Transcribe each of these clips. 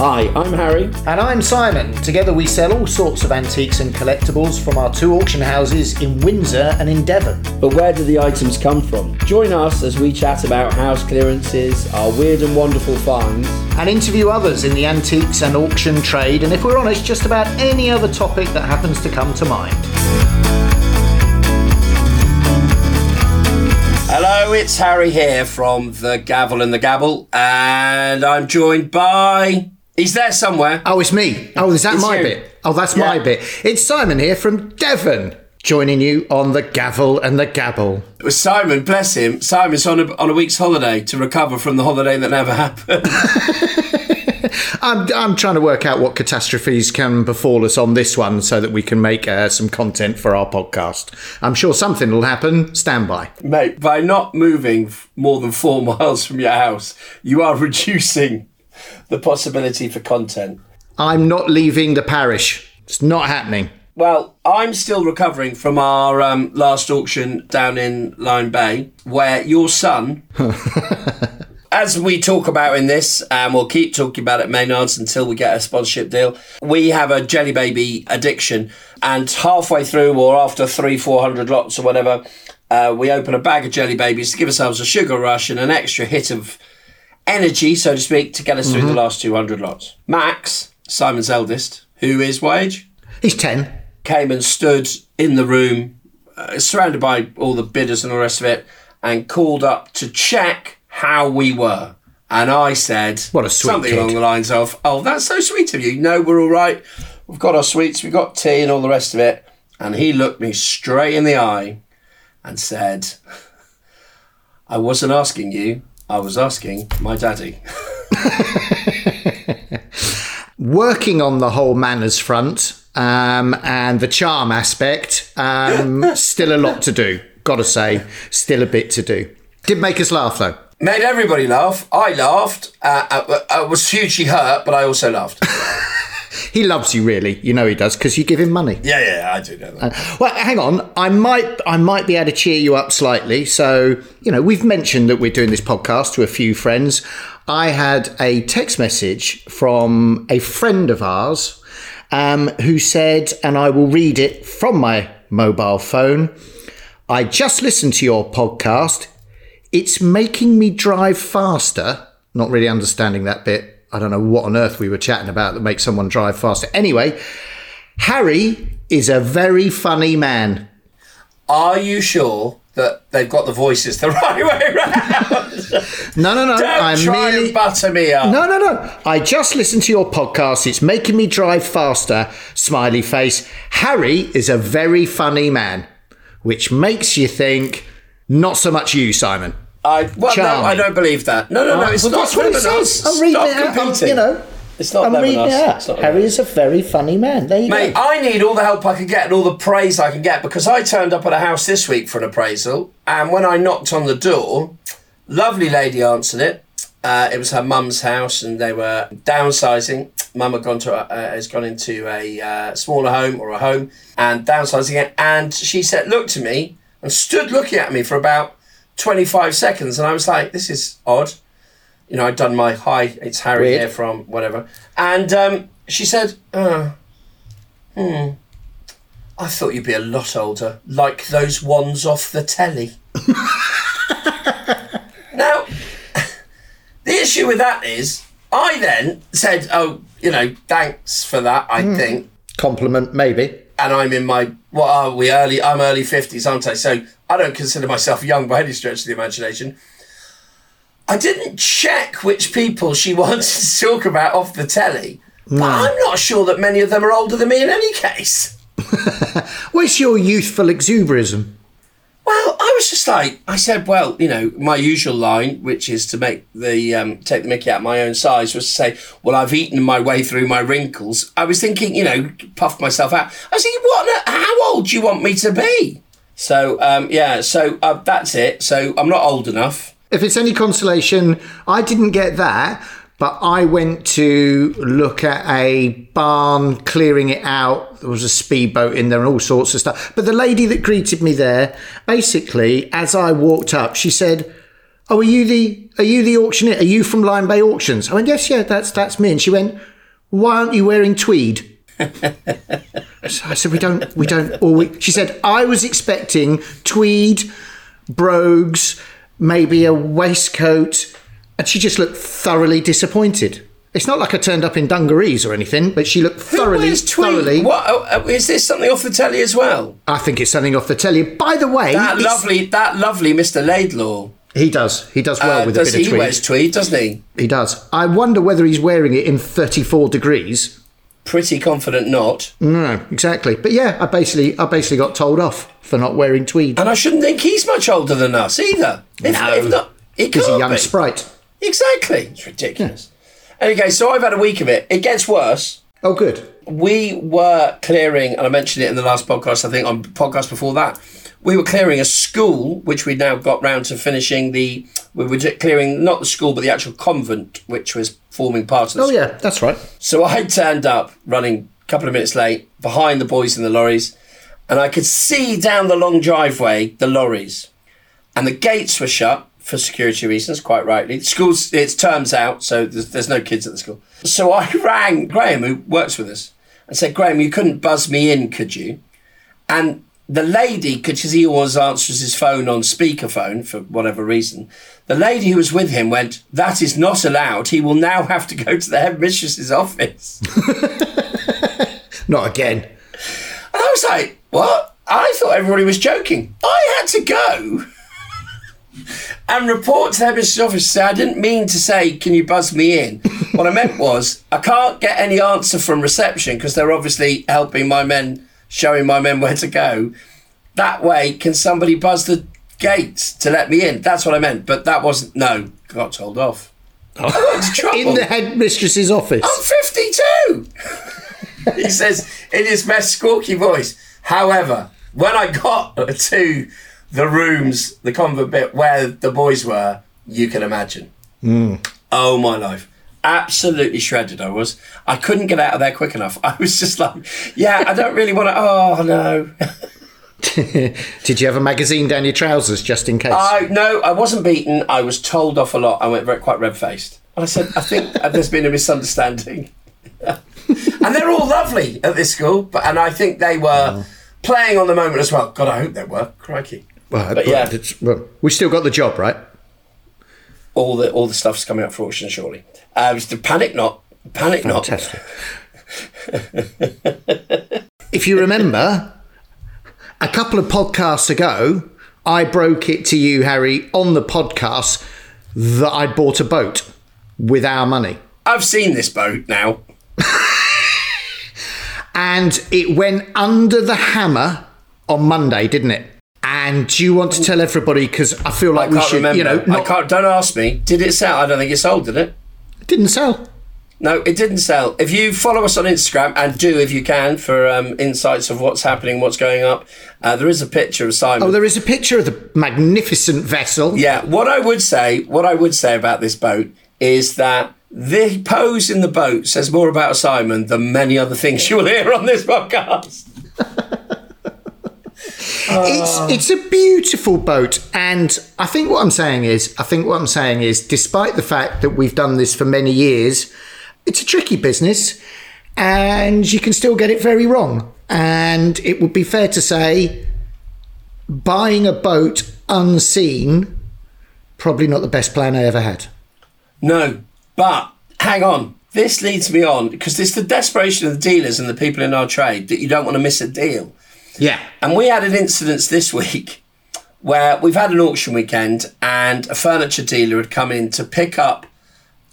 Hi, I'm Harry. And I'm Simon. Together we sell all sorts of antiques and collectibles from our two auction houses in Windsor and in Devon. But where do the items come from? Join us as we chat about house clearances, our weird and wonderful finds, and interview others in the antiques and auction trade, and if we're honest, just about any other topic that happens to come to mind. Hello, it's Harry here from the Gavel and the Gabble, and I'm joined by He's there somewhere. Oh, it's me. Oh, is that It's my you. bit? Oh, that's Yeah. my bit. It's Simon here from Devon, joining you on the gavel and the gabble. It was Simon, bless him. Simon's on a, on a week's holiday to recover from the holiday that never happened. I'm, I'm trying to work out what catastrophes can befall us on this one so that we can make uh, some content for our podcast. I'm sure something will happen. Stand by. Mate, by not moving more than four miles from your house, you are reducing the possibility for content. I'm not leaving the parish. It's not happening. Well, I'm still recovering from our um, last auction down in Lyme Bay, where your son, as we talk about in this, and we'll keep talking about it Maynards until we get a sponsorship deal, we have a Jelly Baby addiction. And halfway through, or after three, four hundred lots or whatever, uh, we open a bag of Jelly Babies to give ourselves a sugar rush and an extra hit of energy, so to speak, to get us through the last 200 lots. Max, Simon's eldest, who is what age? He's 10. came and stood in the room, uh, surrounded by all the bidders and all the rest of it, and called up to check how we were. And I said What a sweet something kid. along the lines of, "Oh, that's so sweet of you. No, we're all right. We've got our sweets, we've got tea, and all the rest of it." And he looked me straight in the eye and said, "I wasn't asking you. I was asking my daddy." Working on the whole manners front um, and the charm aspect, um, still a lot to do. Gotta say, still a bit to do. Did make us laugh though. Made everybody laugh. I laughed. Uh, I, I was hugely hurt, but I also laughed. He loves you, really. You know he does because you give him money. Yeah, yeah, I do know that. Well, hang on. I might, I might be able to cheer you up slightly. So, you know, we've mentioned that we're doing this podcast to a few friends. I had a text message from a friend of ours um, who said, and I will read it from my mobile phone. I just listened to your podcast. It's making me drive faster. Not really understanding that bit. I don't know what on earth we were chatting about that makes someone drive faster. Anyway, Harry is a very funny man. Are you sure that they've got the voices the right way round? No, no, no. Don't I'm try merely. and butter me up. No, no, no. I just listened to your podcast. It's making me drive faster. Smiley face. Harry is a very funny man, which makes you think not so much you, Simon. I, well, Charming. no, I don't believe that. No, no, no, it's Well, not that's what it says. I'm reading Stop it out. I'm- competing. you know, It's not I'm reading it out. Harry is a very funny man. There you Mate, go. I need all the help I can get and all the praise I can get because I turned up at a house this week for an appraisal, and when I knocked on the door, lovely lady answered it. Uh, it was her mum's house, and they were downsizing. Mum had gone to a, uh, has gone into a uh, smaller home or a home and downsizing it. And she said, looked to me and stood looking at me for about twenty five seconds, and I was like, "This is odd." You know, I'd done my hi, it's Harry Weird. here from whatever, and um, she said, uh, "Hmm." I thought you'd be a lot older, like those ones off the telly. now, the issue with that is, I then said, "Oh, you know, thanks for that." I think, Compliment, maybe. and I'm in my what are we early? I'm early fifties, aren't I? So I don't consider myself young by any stretch of the imagination. I didn't check which people she wanted to talk about off the telly, but I'm not sure that many of them are older than me in any case. Where's your youthful exuberism? Well, I was just like, I said, well, you know, my usual line, which is to make the um, take the Mickey out of my own size, was to say, well, I've eaten my way through my wrinkles. I was thinking, you know, puffed myself out. I was thinking, what? How old do you want me to be? So um, yeah, so uh, that's it. So I'm not old enough. If it's any consolation, I didn't get that, but I went to look at a barn clearing it out. There was a speedboat in there and all sorts of stuff. But the lady that greeted me there, basically, as I walked up, she said, "Oh, are you the are you the auctioneer? Are you from Lyme Bay Auctions?" I went, "Yes, yeah, that's that's me." And she went, "Why aren't you wearing tweed?" I said, "We don't, we don't." Always. She said, "I was expecting tweed, brogues, maybe a waistcoat," and she just looked thoroughly disappointed. It's not like I turned up in dungarees or anything, but she looked thoroughly, thoroughly. What oh, oh, is this something off the telly as well? I think it's something off the telly. By the way, That lovely, that lovely Mr. Laidlaw. He does. He does well Uh, with does a bit he of tweed. wears tweed, doesn't he? He does. I wonder whether he's wearing it in 34 degrees. Pretty confident not. No, exactly. But yeah, I basically, I basically got told off for not wearing tweed. And I shouldn't think he's much older than us either. If, No. if not, he He's a young be. sprite. Exactly. It's ridiculous. Okay, so I've had a week of it. It gets worse. Oh, good. We were clearing, and I mentioned it in the last podcast, I think on podcast before that. We were clearing a school, which we now got round to finishing the. We were clearing not the school, but the actual convent, which was forming part of the Oh yeah, that's right. So I turned up running a couple of minutes late behind the boys in the lorries, and I could see down the long driveway the lorries, and the gates were shut for security reasons, quite rightly. School's it's terms out, so there's, there's no kids at the school. So I rang Graham, who works with us, and said, "Graham, you couldn't buzz me in, could you?" And the lady, because he always answers his phone on speakerphone for whatever reason, the lady who was with him went, That is not allowed. He will now have to go to the headmistress's office. Not again. And I was like, What? I thought everybody was joking. I had to go and report to the headmistress's office say, I didn't mean to say, Can you buzz me in? what I meant was, I can't get any answer from reception because they're obviously helping my men, showing my men where to go. That way, can somebody buzz the gates to let me in? That's what I meant. But that wasn't, no, got told off. Oh. I got into trouble. In the headmistress's office. I'm 52. he says in his best squawky voice. However, when I got to the rooms, the convent bit where the boys were, you can imagine. Hmm. Oh my life. Absolutely shredded I was. I couldn't get out of there quick enough. I was just like, yeah, I don't really want to. Oh no. Did you have a magazine down your trousers just in case? I no, I wasn't beaten. I was told off a lot. I went very, quite red faced. And I said, I think there's been a misunderstanding. and they're all lovely at this school, but and I think they were playing on the moment as well. God, I hope they were. Crikey. well, but yeah. it's- well, we still got the job, right? All the all the stuff's coming up for auction shortly. Uh, it's the panic not. Panic not. Fantastic. if you remember, a couple of podcasts ago, I broke it to you, Harry, on the podcast that I'd bought a boat with our money. I've seen this boat now. And it went under the hammer on Monday, didn't it? And do you want to tell everybody? Because I feel like I we should, remember. you know, I not, can't. Don't ask me. Did it sell? I don't think it sold. Did it? didn't sell. No, it didn't sell. If you follow us on Instagram, and do if you can for um, insights of what's happening, what's going up, uh, there is a picture of Simon. Oh, there is a picture of the magnificent vessel. yeah, what I would say, what I would say about this boat is that the pose in the boat says more about Simon than many other things you will hear on this podcast. It's oh. it's a beautiful boat, and I think what I'm saying is, I think what I'm saying is, despite the fact that we've done this for many years, it's a tricky business, and you can still get it very wrong. And it would be fair to say, buying a boat unseen, probably not the best plan I ever had. No, but hang on. This leads me on because it's the desperation of the dealers and the people in our trade that you don't want to miss a deal. Yeah, And we had an incident this week where we've had an auction weekend and a furniture dealer had come in to pick up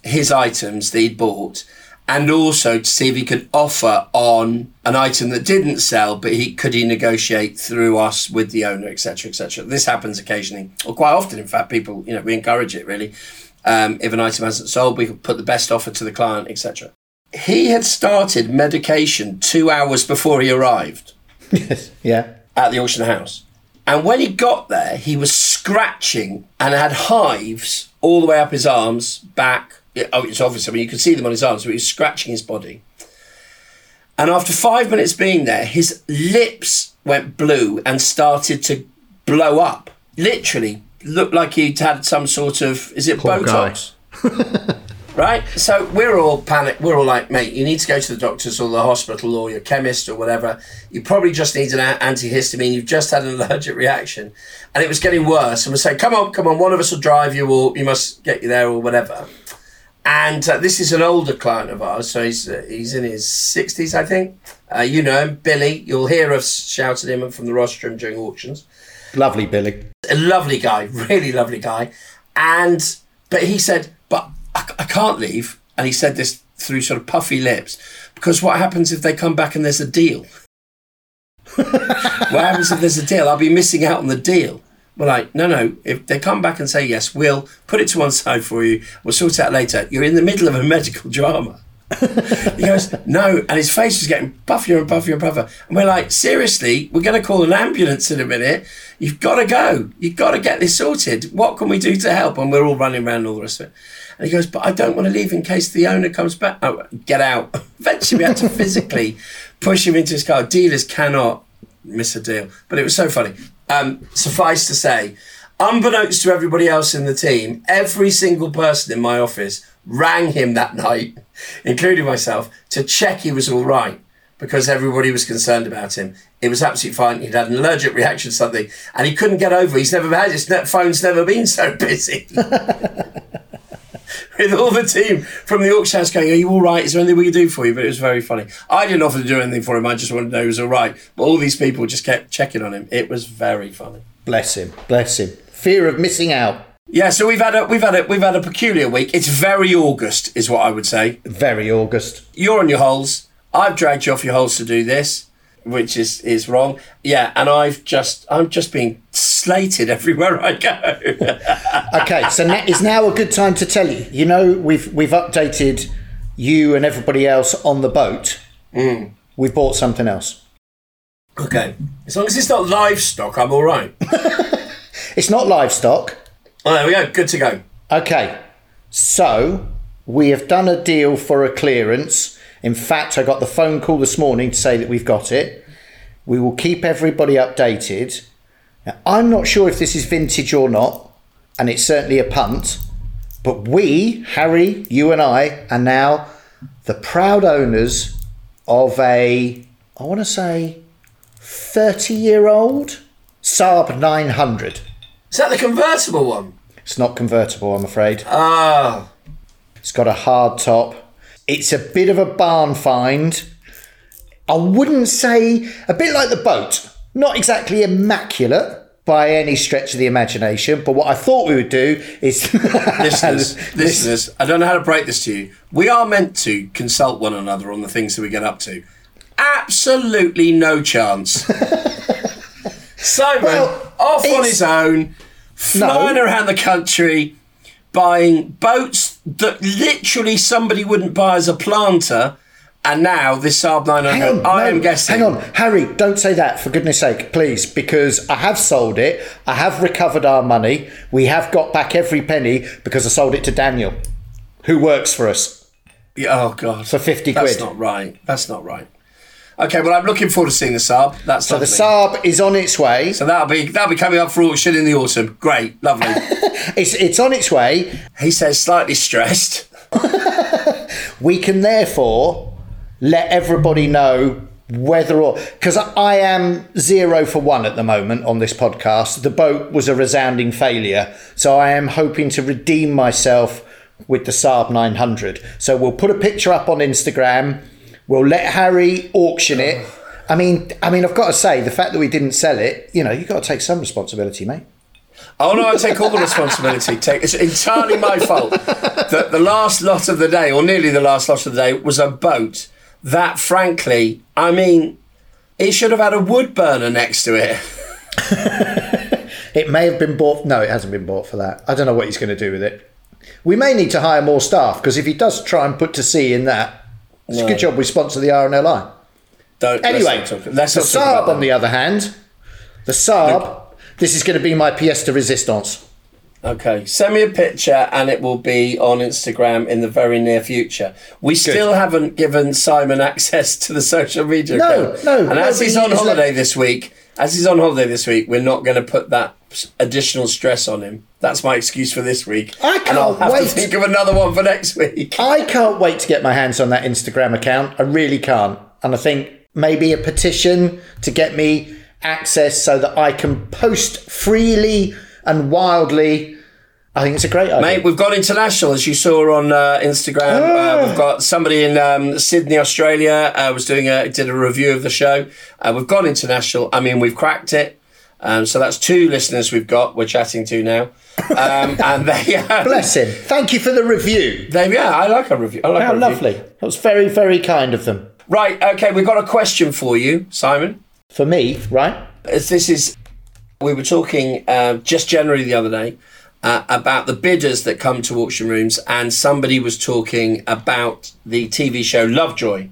his items that he'd bought and also to see if he could offer on an item that didn't sell, but he could he negotiate through us with the owner, etc., etc. This happens occasionally, or quite often. In fact, people, you know, we encourage it really. Um, if an item hasn't sold, we put the best offer to the client, etc. He had started medication two hours before he arrived yes, yeah. at the auction house. And when he got there, he was scratching and had hives all the way up his arms, back. Oh, it's obvious. I mean, you could see them on his arms, but he was scratching his body. And after five minutes being there, his lips went blue and started to blow up. Literally, looked like he'd had some sort of is it Poor. Botox? right? So we're all panicked. We're all like, mate, you need to go to the doctors or the hospital or your chemist or whatever. You probably just need an antihistamine. You've just had an allergic reaction, and it was getting worse. And we say, come on, come on, one of us will drive you, or you must get you there, or whatever. And uh, this is an older client of ours, so he's uh, he's in his sixties, I think. Uh, you know him, Billy. You'll hear us shout at him from the rostrum during auctions Lovely, Billy. a lovely guy, really lovely guy. And but he said, but I, I can't leave. And he said this through sort of puffy lips because what happens if they come back and there's a deal? what happens if there's a deal? I'll be missing out on the deal. We're like, no, no. If they come back and say yes, we'll put it to one side for you. We'll sort it out later. You're in the middle of a medical drama. He goes, no. And his face was getting puffier and puffier and puffier. And we're like, seriously, we're going to call an ambulance in a minute. You've got to go. You've got to get this sorted. What can we do to help? And we're all running around all the rest of it. And he goes, but I don't want to leave in case the owner comes back. Oh, get out. Eventually, we had to physically push him into his car. Dealers cannot miss a deal. But it was so funny. Um, suffice to say, unbeknownst to everybody else in the team, every single person in my office rang him that night, including myself, to check he was all right because everybody was concerned about him. It was absolutely fine. He'd had an allergic reaction to something and he couldn't get over. He's never had his phone's never been so busy. With all the team from the auction house going, Are you all right? Is there anything we can do for you? But it was very funny. I didn't offer to do anything for him. I just wanted to know he was all right. But all these people just kept checking on him. It was very funny. Bless him. Bless him. Fear of missing out. Yeah, so we've had a we've had a we've had a peculiar week. It's very August, is what I would say. Very August. You're on your holes. I've dragged you off your holes to do this, which is is wrong. Yeah, and I've just I'm just being slated everywhere I go. Okay, so now, is now a good time to tell you. You know, we've we've updated you and everybody else on the boat. Hmm. We've bought something else. okay, as long as it's not livestock, I'm all right. It's not livestock. Oh, there we go. Good to go. Okay, so we have done a deal for a clearance. In fact, I got the phone call this morning to say that we've got it. We will keep everybody updated. Now, I'm not sure if this is vintage or not, and it's certainly a punt, but we, Harry, you and I, are now the proud owners of a, I want to say, 30 year old Saab 900. Is that the convertible one? It's not convertible, I'm afraid. Ah, It's got a hard top. It's a bit of a barn find. I wouldn't say a bit like the boat. Not exactly immaculate by any stretch of the imagination, but what I thought we would do is listeners, listeners, I don't know how to break this to you. We are meant to consult one another on the things that we get up to. Absolutely no chance. Simon, Well, off on his own, flying around the country, buying boats that literally somebody wouldn't buy as a planter, and now this Saab 900. Hang on, I no, am guessing. Hang on, Harry, don't say that for goodness sake, please, because I have sold it. I have recovered our money. We have got back every penny because I sold it to Daniel, who works for us Yeah, Oh god, for 50 that's quid. That's not right. That's not right. Okay, well I'm looking forward to seeing the Saab. That's so the lovely. Saab is on its way. So that'll be that'll be coming up for auction in the autumn. Great, lovely. It's, it's on its way. he says slightly stressed. we can therefore let everybody know whether or because I am zero for one at the moment on this podcast. The boat was a resounding failure, so I am hoping to redeem myself with the Saab 900. So we'll put a picture up on Instagram. We'll let Harry auction it. I mean, I mean, I've got to say, the fact that we didn't sell it, you know, you've got to take some responsibility, mate. Oh no, I take all the responsibility. Take it's entirely my fault. that the last lot of the day, or nearly the last lot of the day, was a boat that, frankly, I mean, it should have had a wood burner next to it. It may have been bought. No, it hasn't been bought for that. I don't know what he's going to do with it. We may need to hire more staff because if he does try and put to sea in that, it's a good job we sponsor the RNLI. Don't Anyway, let's talk, let's the Saab, on the other hand, the Saab, this is going to be my pièce de résistance. Okay, send me a picture and it will be on Instagram in the very near future. We still haven't given Simon access to the social media No, account. no, And as he's on holiday let- this week, as he's on holiday this week, we're not going to put that additional stress on him. That's my excuse for this week. I and I'll can't have wait. to think of another one for next week. I can't wait to get my hands on that Instagram account. I really can't. And I think maybe a petition to get me access so that I can post freely and wildly. I think it's a great idea. Mate, we've gone international, as you saw on uh, Instagram. Ah. Uh, we've got somebody in um, Sydney, Australia, uh, was doing a did a review of the show. Uh, we've gone international. I mean, we've cracked it. Um, so that's two listeners we've got. We're chatting to now, um, and they uh, Bless him. Thank you for the review. they yeah, I like a review. I like How review. lovely. That was very, very kind of them. Right, okay, we've got a question for you, Simon. For me, right? As this is, we were talking uh, just generally the other day uh, about the bidders that come to auction rooms, and somebody was talking about the TV show Lovejoy.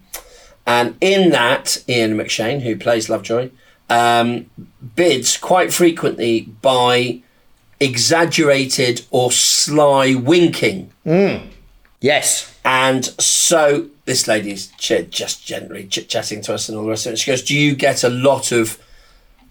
And in that, Ian McShane, who plays Lovejoy, um, bids quite frequently by exaggerated or sly winking. Yes. And so this lady's ch- just generally chit chatting to us and all the rest of it. She goes, Do you get a lot of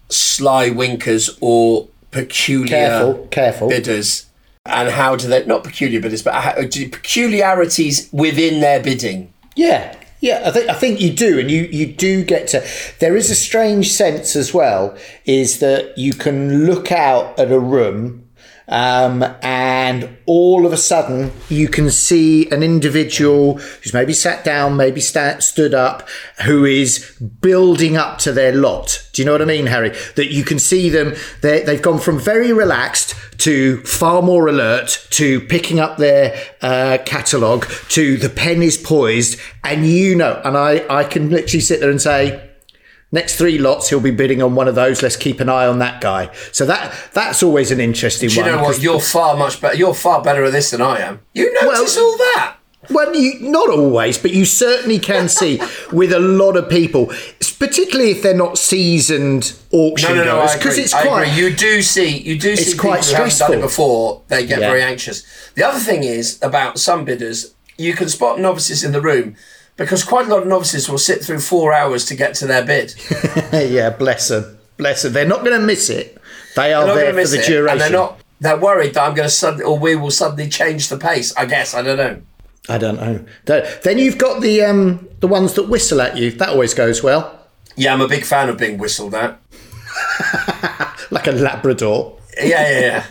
sly winkers or peculiar Careful, careful. bidders? And how do they, not peculiar bidders, but how, do peculiarities within their bidding? Yeah, yeah, I think I think you do, and you you do get to. There is a strange sense as well, is that you can look out at a room, um, and all of a sudden you can see an individual who's maybe sat down, maybe sta stood up, who is building up to their lot. Do you know what I mean, Harry? That you can see them. they They've gone from very relaxed to far more alert to picking up their uh, catalogue to the pen is poised and you know and I, I can literally sit there and say next three lots he'll be bidding on one of those let's keep an eye on that guy so that that's always an interesting Do you one know what? You're far much better. You're far better at this than I am. You notice Well- all that. Well, you, not always, but you certainly can see with a lot of people, particularly if they're not seasoned auction No, no, no. Goers, because agree. it's quite. You do see, you do see quite people who haven't done it before. They get Yeah. very anxious. The other thing is about some bidders. You can spot novices in the room because quite a lot of novices will sit through four hours to get to their bid. yeah, bless them, bless them. They're not going to miss it. They are there for the it, duration. and they're not. They're worried that I'm going to suddenly, or we will suddenly change the pace. I guess I don't know. I don't know. Then you've got the um, the ones that whistle at you. That always goes well, Yeah, I'm a big fan of being whistled at. like a Labrador. Yeah, yeah, yeah.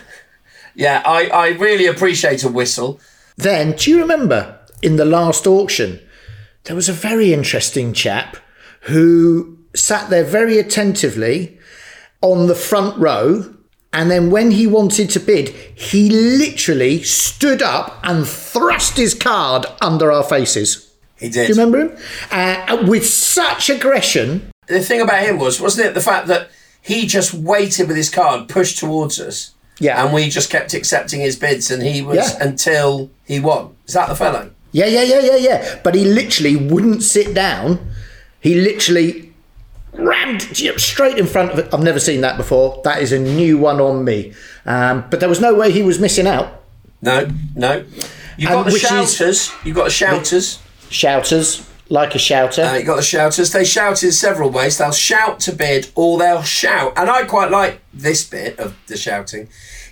yeah, I, I really appreciate a whistle. Then, do you remember in the last auction, there was a very interesting chap who sat there very attentively on the front row. And then when he wanted to bid, he literally stood up and thrust his card under our faces. He did. Do you remember him? Uh, with such aggression. the thing about him was, wasn't it, the fact that he just waited with his card pushed towards us. Yeah. And we just kept accepting his bids, and he was Yeah. until he won. Is that the fellow? Yeah, yeah, yeah, yeah, yeah. But he literally wouldn't sit down. He literally rammed straight in front of it. I've never seen that before. That is a new one on me. Um, but there was no way he was missing out. No, no. You've got the which is- shouters. You've got the shouters. Shouters, like a shouter. Uh, you got the shouters. They shout in several ways. They'll shout to bid, or they'll shout. And I quite like this bit of the shouting,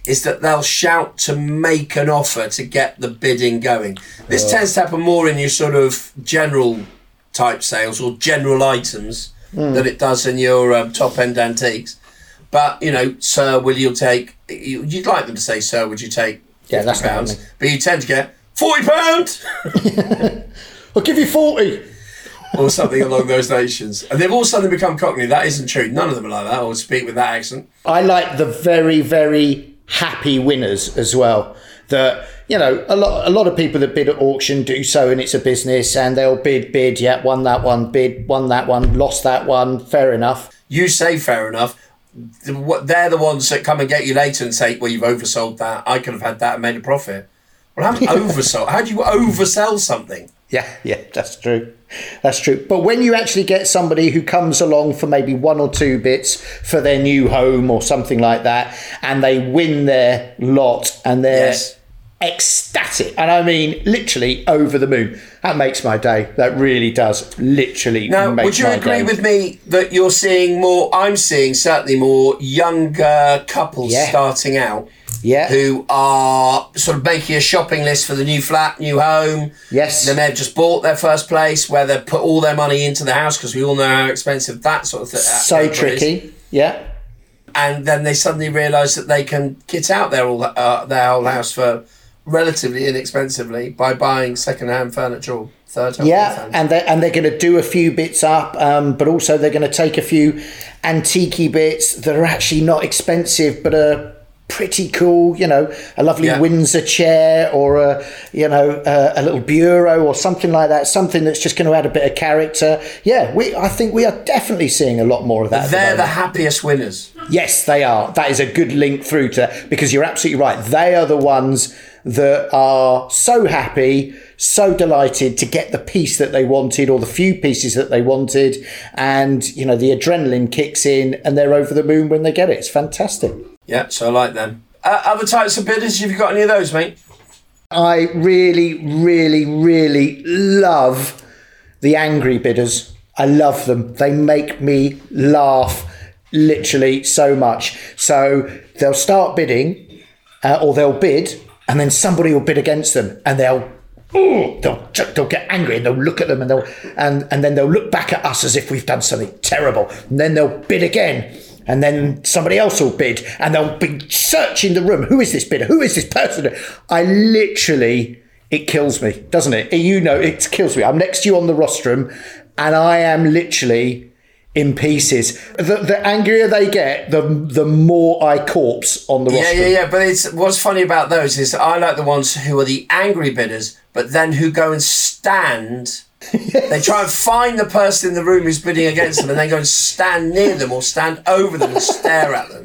is that they'll shout to make an offer to get the bidding going. This tends to happen more in your sort of general type sales or general items than it does in your um, top end antiques. But you know, sir, will you take? you- You'd like them to say, sir, would you take? Yeah, that's pounds, happening. but you tend to get forty pound. I'll give you 40. or something along those nations. And they've all suddenly become Cockney. That isn't true. None of them are like that or speak with that accent. I like the very, very happy winners as well. That you know, a lot, a lot of people that bid at auction do so, and it's a business, and they'll bid, bid, yeah, won that one, bid, won that one, lost that one. Fair enough. You say fair enough. They're the ones that come and get you later and say, well, you've oversold that. I could have had that and made a profit. Well, I haven't oversold. How do you oversell something? Yeah, yeah, that's true. That's true. But when you actually get somebody who comes along for maybe one or two bits for their new home or something like that, and they win their lot and they're Yes. Ecstatic, and I mean literally over the moon, that makes my day. That really does. Literally Now, would you agree day. with me that you're seeing more? I'm seeing certainly more younger couples Yeah. starting out Yeah. who are sort of making a shopping list for the new flat, new home. Yes. Then they've just bought their first place where they put all their money into the house because we all know how expensive that sort of thing. Is. So tricky. Yeah. And then they suddenly realise that they can kit out their all uh, their whole house for relatively inexpensively by buying second-hand furniture or third-hand. Yeah, fourth-hand. and they and they're going to do a few bits up, um, but also they're going to take a few antique bits that are actually not expensive, but are pretty cool. You know, a lovely Yeah. Windsor chair or a you know a, a little bureau or something like that. Something that's just going to add a bit of character. Yeah, we I think we are definitely seeing a lot more of that. They're the moment. happiest winners. Yes, they are. That is a good link through to because you're absolutely right. They are the ones that are so happy, so delighted to get the piece that they wanted or the few pieces that they wanted. And, you know, the adrenaline kicks in and they're over the moon when they get it. It's fantastic. Yeah, so I like them. Uh, other types of bidders, have you got any of those, mate? I really, really, really love the angry bidders. I love them. They make me laugh literally so much. So they'll start bidding, uh, or they'll bid, and then somebody will bid against them, and they'll. Oh, they'll they'll get angry and they'll look at them and they'll and and then they'll look back at us as if we've done something terrible. And then they'll bid again and then somebody else will bid and they'll be searching the room. Who is this bidder? Who is this person? I literally it kills me doesn't it? You know it kills me. I'm next to you on the rostrum and I am literally in pieces the, the angrier they get the the more I corpse on the roster. Yeah, yeah, yeah. But it's what's funny about those is I like the ones who are the angry bidders, but then who go and stand. They try and find the person in the room who's bidding against them, and then go and stand near them or stand over them and stare at them.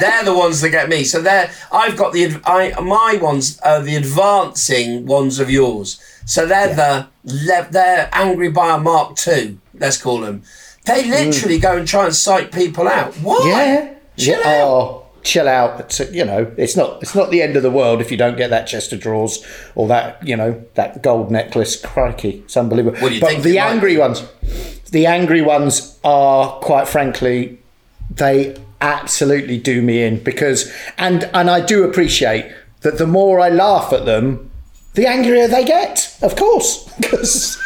They're the ones that get me. So they're I've got the I my ones are the advancing ones of yours. So they're the le- they're angry by a Mark two. Let's call them. They mm. literally go and try and psych people out. Why? Yeah. Chill yeah. out. Oh, chill out. It's, uh, you know, it's not it's not the end of the world if you don't get that chest of drawers or that you know that gold necklace. Crikey, it's unbelievable. What but the angry ones, the angry ones are quite frankly, they absolutely do me in because and and I do appreciate that the more I laugh at them, the angrier they get. Of course, because.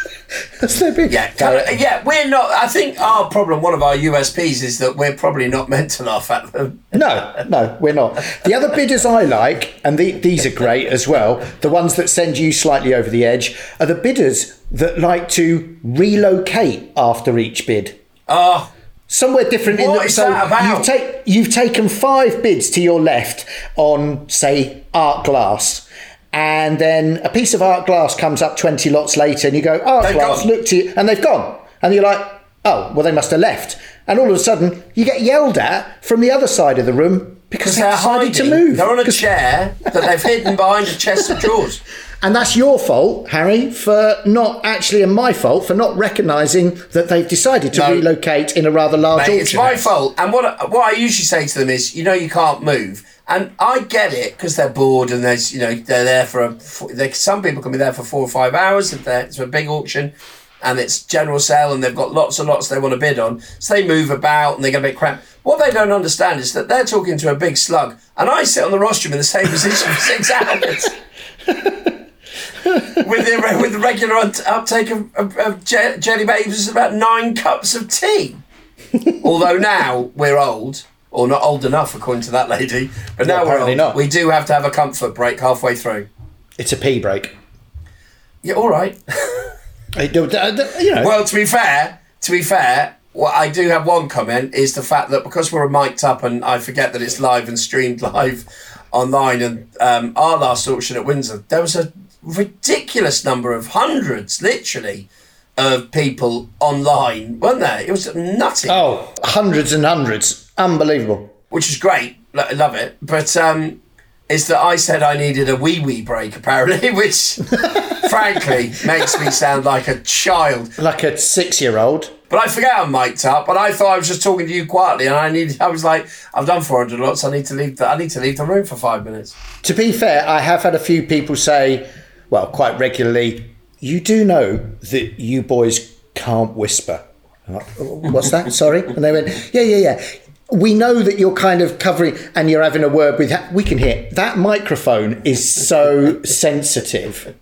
They're big. Yeah, of, uh, yeah, we're not. I think our problem, one of our USPs, is that we're probably not meant to laugh at them. No, no, we're not. The other bidders I like, and the, these are great as well, the ones that send you slightly over the edge, are the bidders that like to relocate after each bid. Oh, Somewhere different in the is that about? You've, take, you've taken five bids to your left on, say, art glass. And then a piece of art glass comes up 20 lots later, and you go, Art They've glass, gone. look to you, and they've gone. And you're like, Oh, well, they must have left. And all of a sudden, you get yelled at from the other side of the room because they they're decided hiding. to move. They're on a chair that they've hidden behind a chest of drawers. And that's your fault, Harry, for not actually, and my fault for not recognising that they've decided to No. relocate in a rather large Mate, it's my fault. And what what I usually say to them is, you know, you can't move. And I get it because they're bored and there's, you know, they're there for a. They, some people can be there for four or five hours if they're, it's a big auction, and it's general sale and they've got lots and lots they want to bid on. So they move about and they get a bit cramped. What they don't understand is that they're talking to a big slug, and I sit on the rostrum in the same position for six hours. with the with the regular uptake of, of, of jelly babies, about nine cups of tea. Although now we're old, or not old enough according to that lady, but now we're old. not. We do have to have a comfort break halfway through. It's a pee break. Yeah, all right. Uh, You know, Well, to be fair, to be fair, what I do have one comment is the fact that because we're mic'd up and I forget that it's live and streamed live online, and um, our last auction at Windsor, there was a ridiculous number of hundreds, literally, of people online, weren't there? It was nutty, oh, hundreds and hundreds. Unbelievable. which is great. I love it, but um, is that I said I needed a wee wee break, apparently, which frankly makes me sound like a child. Like a six-year-old. But I forget I'm mic'd up, but I thought I was just talking to you quietly, and I need. I was like, I've done 400 lots. I need to leave. The, I need to leave the room for five minutes. To be fair, I have had a few people say, well, quite regularly, you do know that you boys can't whisper. Like, What's that? Sorry. And they went, yeah, yeah, yeah. We know that you're kind of covering and you're having a word with. that. We can hear that microphone is so sensitive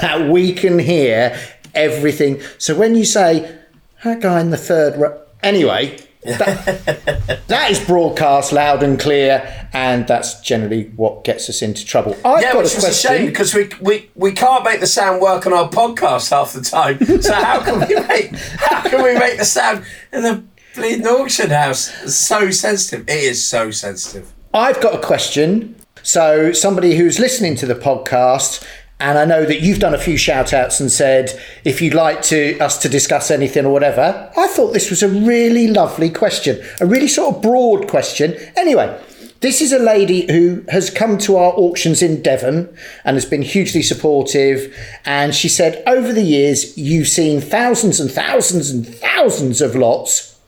that we can hear everything. So when you say that guy in the third row, anyway, that, that is broadcast loud and clear, and that's generally what gets us into trouble. I've Yeah, got which a is a shame question. because we, we we can't make the sound work on our podcast half the time. So how can we make how can we make the sound in the bleeding auction house It's so sensitive? It is so sensitive. I've got a question. So, somebody who's listening to the podcast, and I know that you've done a few shout outs and said if you'd like to us to discuss anything or whatever. I thought this was a really lovely question, a really sort of broad question. Anyway, this is a lady who has come to our auctions in Devon and has been hugely supportive. And she said, over the years, you've seen thousands and thousands and thousands of lots.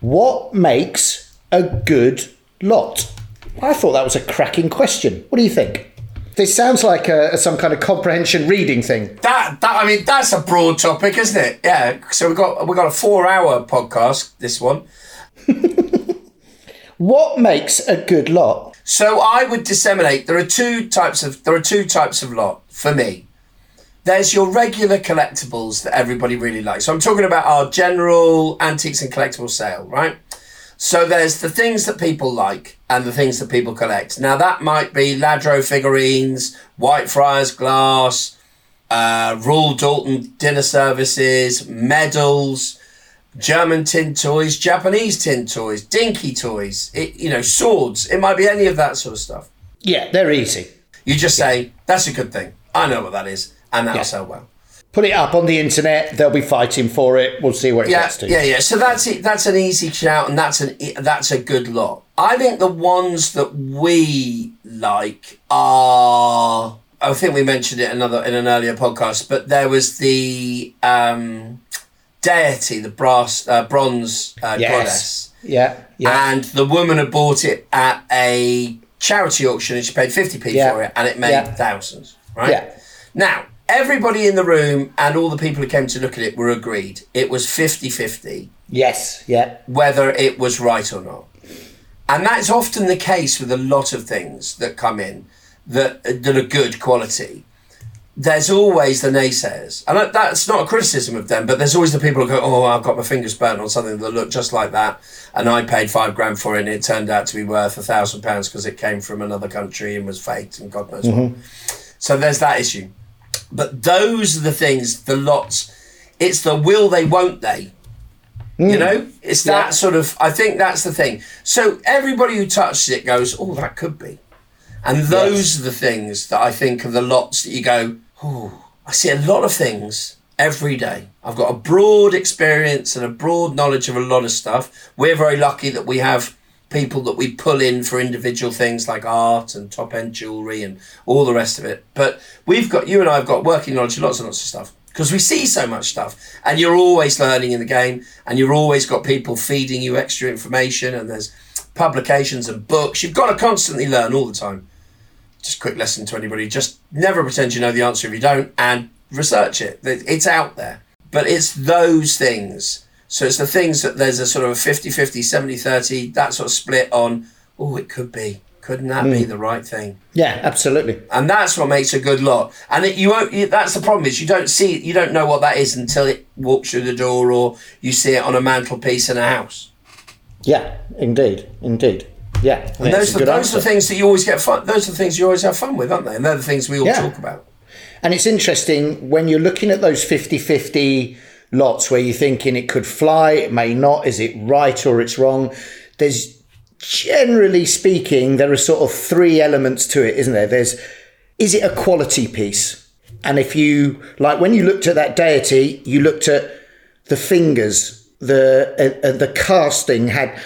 What makes a good lot? I thought that was a cracking question. What do you think? This sounds like a, some kind of comprehension reading thing. That that I mean that's a broad topic, isn't it? Yeah. So we got we got a four hour podcast. This one. What makes a good lot? So I would disseminate. There are two types of there are two types of lot for me. There's your regular collectibles that everybody really likes. So I'm talking about our general antiques and collectibles sale, right? So there's the things that people like and the things that people collect. Now that might be Lladró figurines, Whitefriars glass, uh, Royal Doulton dinner services, medals, German tin toys, Japanese tin toys, dinky toys, it, you know, swords. It might be any of that sort of stuff. Yeah, they're easy. You just say, that's a good thing. I know what that is. And that'll Yeah. sell well. Put it up on the internet. They'll be fighting for it. We'll see where it Yeah, gets to. yeah, yeah. So that's it. That's an easy shout, and that's an that's a good lot. I think the ones that we like are. I think we mentioned it another in an earlier podcast, but there was the um, deity, the brass uh, bronze uh, Yes. goddess, Yeah. Yeah. and the woman had bought it at a charity auction, and she paid fifty p Yeah. for it, and it made Yeah. thousands. Right Yeah. now. Everybody in the room and all the people who came to look at it were agreed. It was 50 50 yes. Yeah. whether it was right or not. And that's often the case with a lot of things that come in that, that are good quality. There's always the naysayers. And that's not a criticism of them, but there's always the people who go, oh, I've got my fingers burnt on something that looked just like that. And I paid five grand for it and it turned out to be worth a thousand pounds because it came from another country and was faked and God knows what. Mm-hmm. So there's that issue. But those are the things, the lots. It's the will they, won't they. You hmm. know, it's that Yeah. sort of. I think that's the thing. So everybody who touches it goes, "Oh, that could be," and those are the things that I think are the lots that you go, "Oh, I see a lot of things every day. I've got a broad experience and a broad knowledge of a lot of stuff. We're very lucky that we have people that we pull in for individual things like art and top end jewelry and all the rest of it. But we've got you and I have got working knowledge lots and lots of stuff because we see so much stuff and you're always learning in the game and you've always got people feeding you extra information and there's publications and books. You've got to constantly learn all the time. Just quick lesson to anybody. Just never pretend you know the answer if you don't and research it. It's out there. But it's those things. So it's the things that there's a sort of a 50 50, 70 30, that sort of split on, oh, it could be. Couldn't that be hmm. the right thing? Yeah. Absolutely. and that's what makes a good lot. And it, you won't. You, that's the problem is you don't see you don't know what that is until it walks through the door or you see it on a mantelpiece in a house. Yeah. Indeed. Indeed. Yeah. I And those are, those answer. are the things that you always get fun. Those are the things you always have fun with, aren't they? And they're the things we all Yeah. talk about. And it's interesting when you're looking at those 50 50 lots where you're thinking it could fly, it may not, is it right or it's wrong? There's generally speaking, there are sort of three elements to it, isn't there? There's is it a quality piece? And if you like when you looked at that deity, you looked at the fingers, the uh, uh, the casting had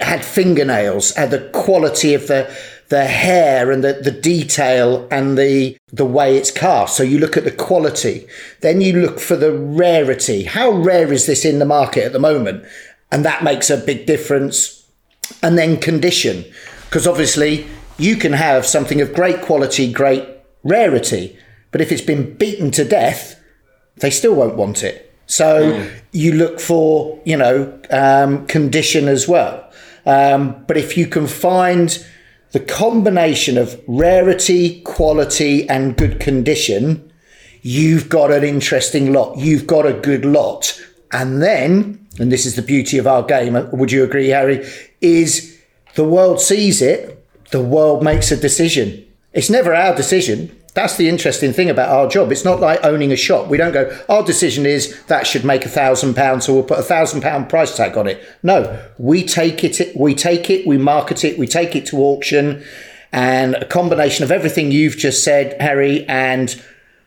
had fingernails, had the quality of the the hair and the, the detail and the the way it's cast. So you look at the quality, then you look for the rarity. How rare is this in the market at the moment? And that makes a big difference. And then condition, because obviously you can have something of great quality, great rarity, but if it's been beaten to death, they still won't want it. So mm. you look for, you know, um, condition as well. Um, but if you can find the combination of rarity, quality, and good condition, you've got an interesting lot. You've got a good lot. And then, and this is the beauty of our game, uh, would you agree, Harry? Is the world sees it, the world makes a decision. It's never our decision. That's the interesting thing about our job. It's not like owning a shop. We don't go, our decision is that should make a thousand pounds, so we'll put a thousand pound price tag on it. No, we take it, we take it, we market it, we take it to auction, and a combination of everything you've just said, Harry, and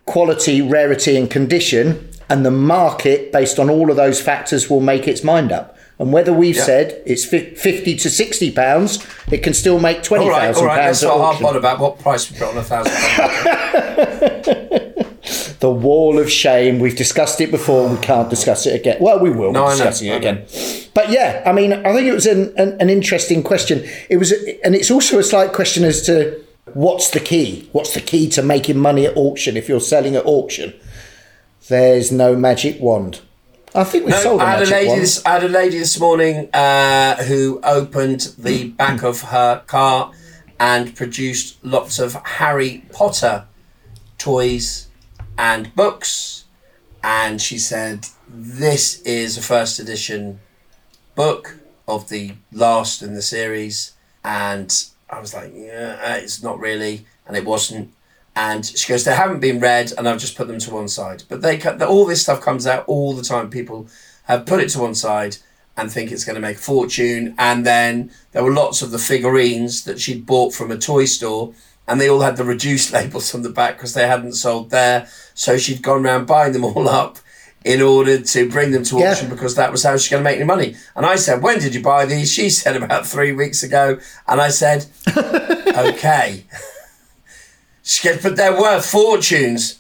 quality, rarity, and condition, and the market based on all of those factors will make its mind up. And whether we've said it's fifty to sixty pounds, it can still make twenty thousand right, pounds. All right, let's not hard about what price we put on a thousand. the wall of shame. We've discussed it before. We can't discuss it again. Well, we will. No, be discussing it again. But yeah, I mean, I think it was an, an, an interesting question. It was, and it's also a slight question as to what's the key. What's the key to making money at auction if you're selling at auction? There's no magic wand. I think we no, sold. I had a lady. This, I had a lady this morning uh, who opened the back of her car and produced lots of Harry Potter toys and books, and she said this is a first edition book of the last in the series, and I was like, yeah, it's not really, and it wasn't. And she goes, they haven't been read, and I've just put them to one side. But they all this stuff comes out all the time. People have put it to one side and think it's going to make a fortune. And then there were lots of the figurines that she'd bought from a toy store, and they all had the reduced labels on the back because they hadn't sold there. So she'd gone around buying them all up in order to bring them to auction yeah. because that was how she's going to make any money. And I said, When did you buy these? She said, About three weeks ago. And I said, Okay. But they're worth fortunes.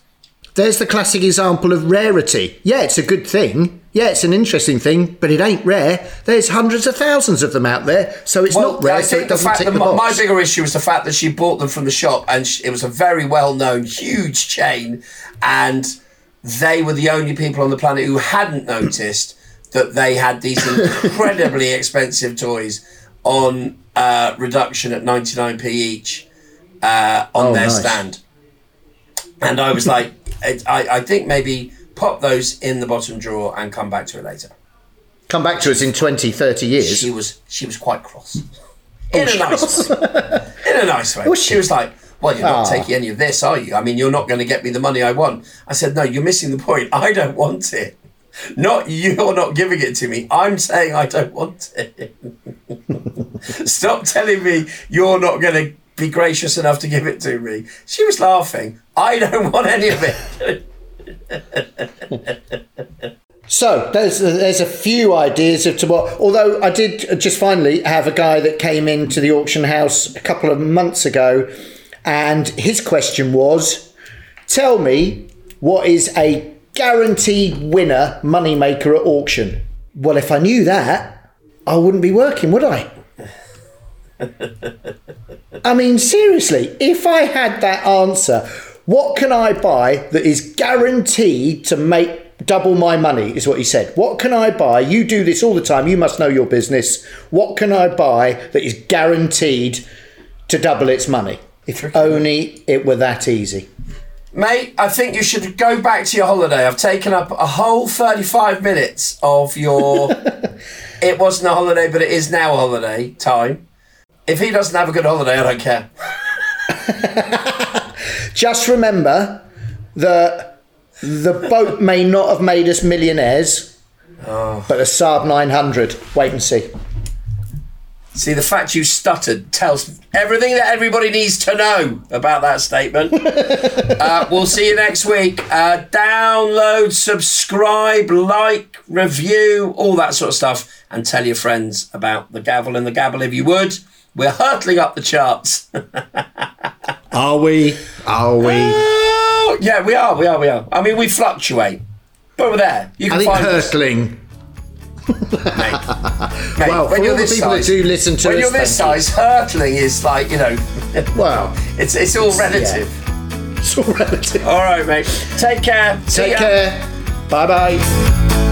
There's the classic example of rarity. Yeah, it's a good thing. Yeah, it's an interesting thing, but it ain't rare. There's hundreds of thousands of them out there, so it's well, not rare. so it doesn't tick the, the box. My bigger issue was the fact that she bought them from the shop, and it was a very well-known, huge chain, and they were the only people on the planet who hadn't noticed that they had these incredibly expensive toys on uh, reduction at 99p each uh, on oh, their nice. stand. And I was like, I, I think maybe pop those in the bottom drawer and come back to it later. Come back to us in 20, 30 years. She was she was quite cross. In oh, a nice way. In a nice way. Was she? she was like, well, you're not ah. taking any of this, are you? I mean, you're not going to get me the money I want. I said, no, you're missing the point. I don't want it. Not you're not giving it to me. I'm saying I don't want it. Stop telling me you're not going to be gracious enough to give it to me. She was laughing. I don't want any of it. so there's there's a few ideas of what. Although I did just finally have a guy that came into the auction house a couple of months ago, and his question was, "Tell me what is a guaranteed winner moneymaker at auction?" Well, if I knew that, I wouldn't be working, would I? I mean, seriously, if I had that answer, what can I buy that is guaranteed to make double my money? Is what he said. What can I buy? You do this all the time. You must know your business. What can I buy that is guaranteed to double its money? If only it were that easy. Mate, I think you should go back to your holiday. I've taken up a whole 35 minutes of your. it wasn't a holiday, but it is now a holiday time. If he doesn't have a good holiday, I don't care. Just remember that the boat may not have made us millionaires, oh. but a Saab 900. Wait and see. See, the fact you stuttered tells everything that everybody needs to know about that statement. uh, we'll see you next week. Uh, download, subscribe, like, review, all that sort of stuff, and tell your friends about the gavel and the gabble if you would. We're hurtling up the charts. Are we? Are we? Oh, yeah, we are. We are. We are. I mean, we fluctuate, but we're there. You I can think find hurtling. mate, Well, when for you're all the people that size, do listen to when us, you're this thank you. size, hurtling is like you know, Well, it's it's all relative. it's all relative. All right, mate. Take care. Take care. Bye bye.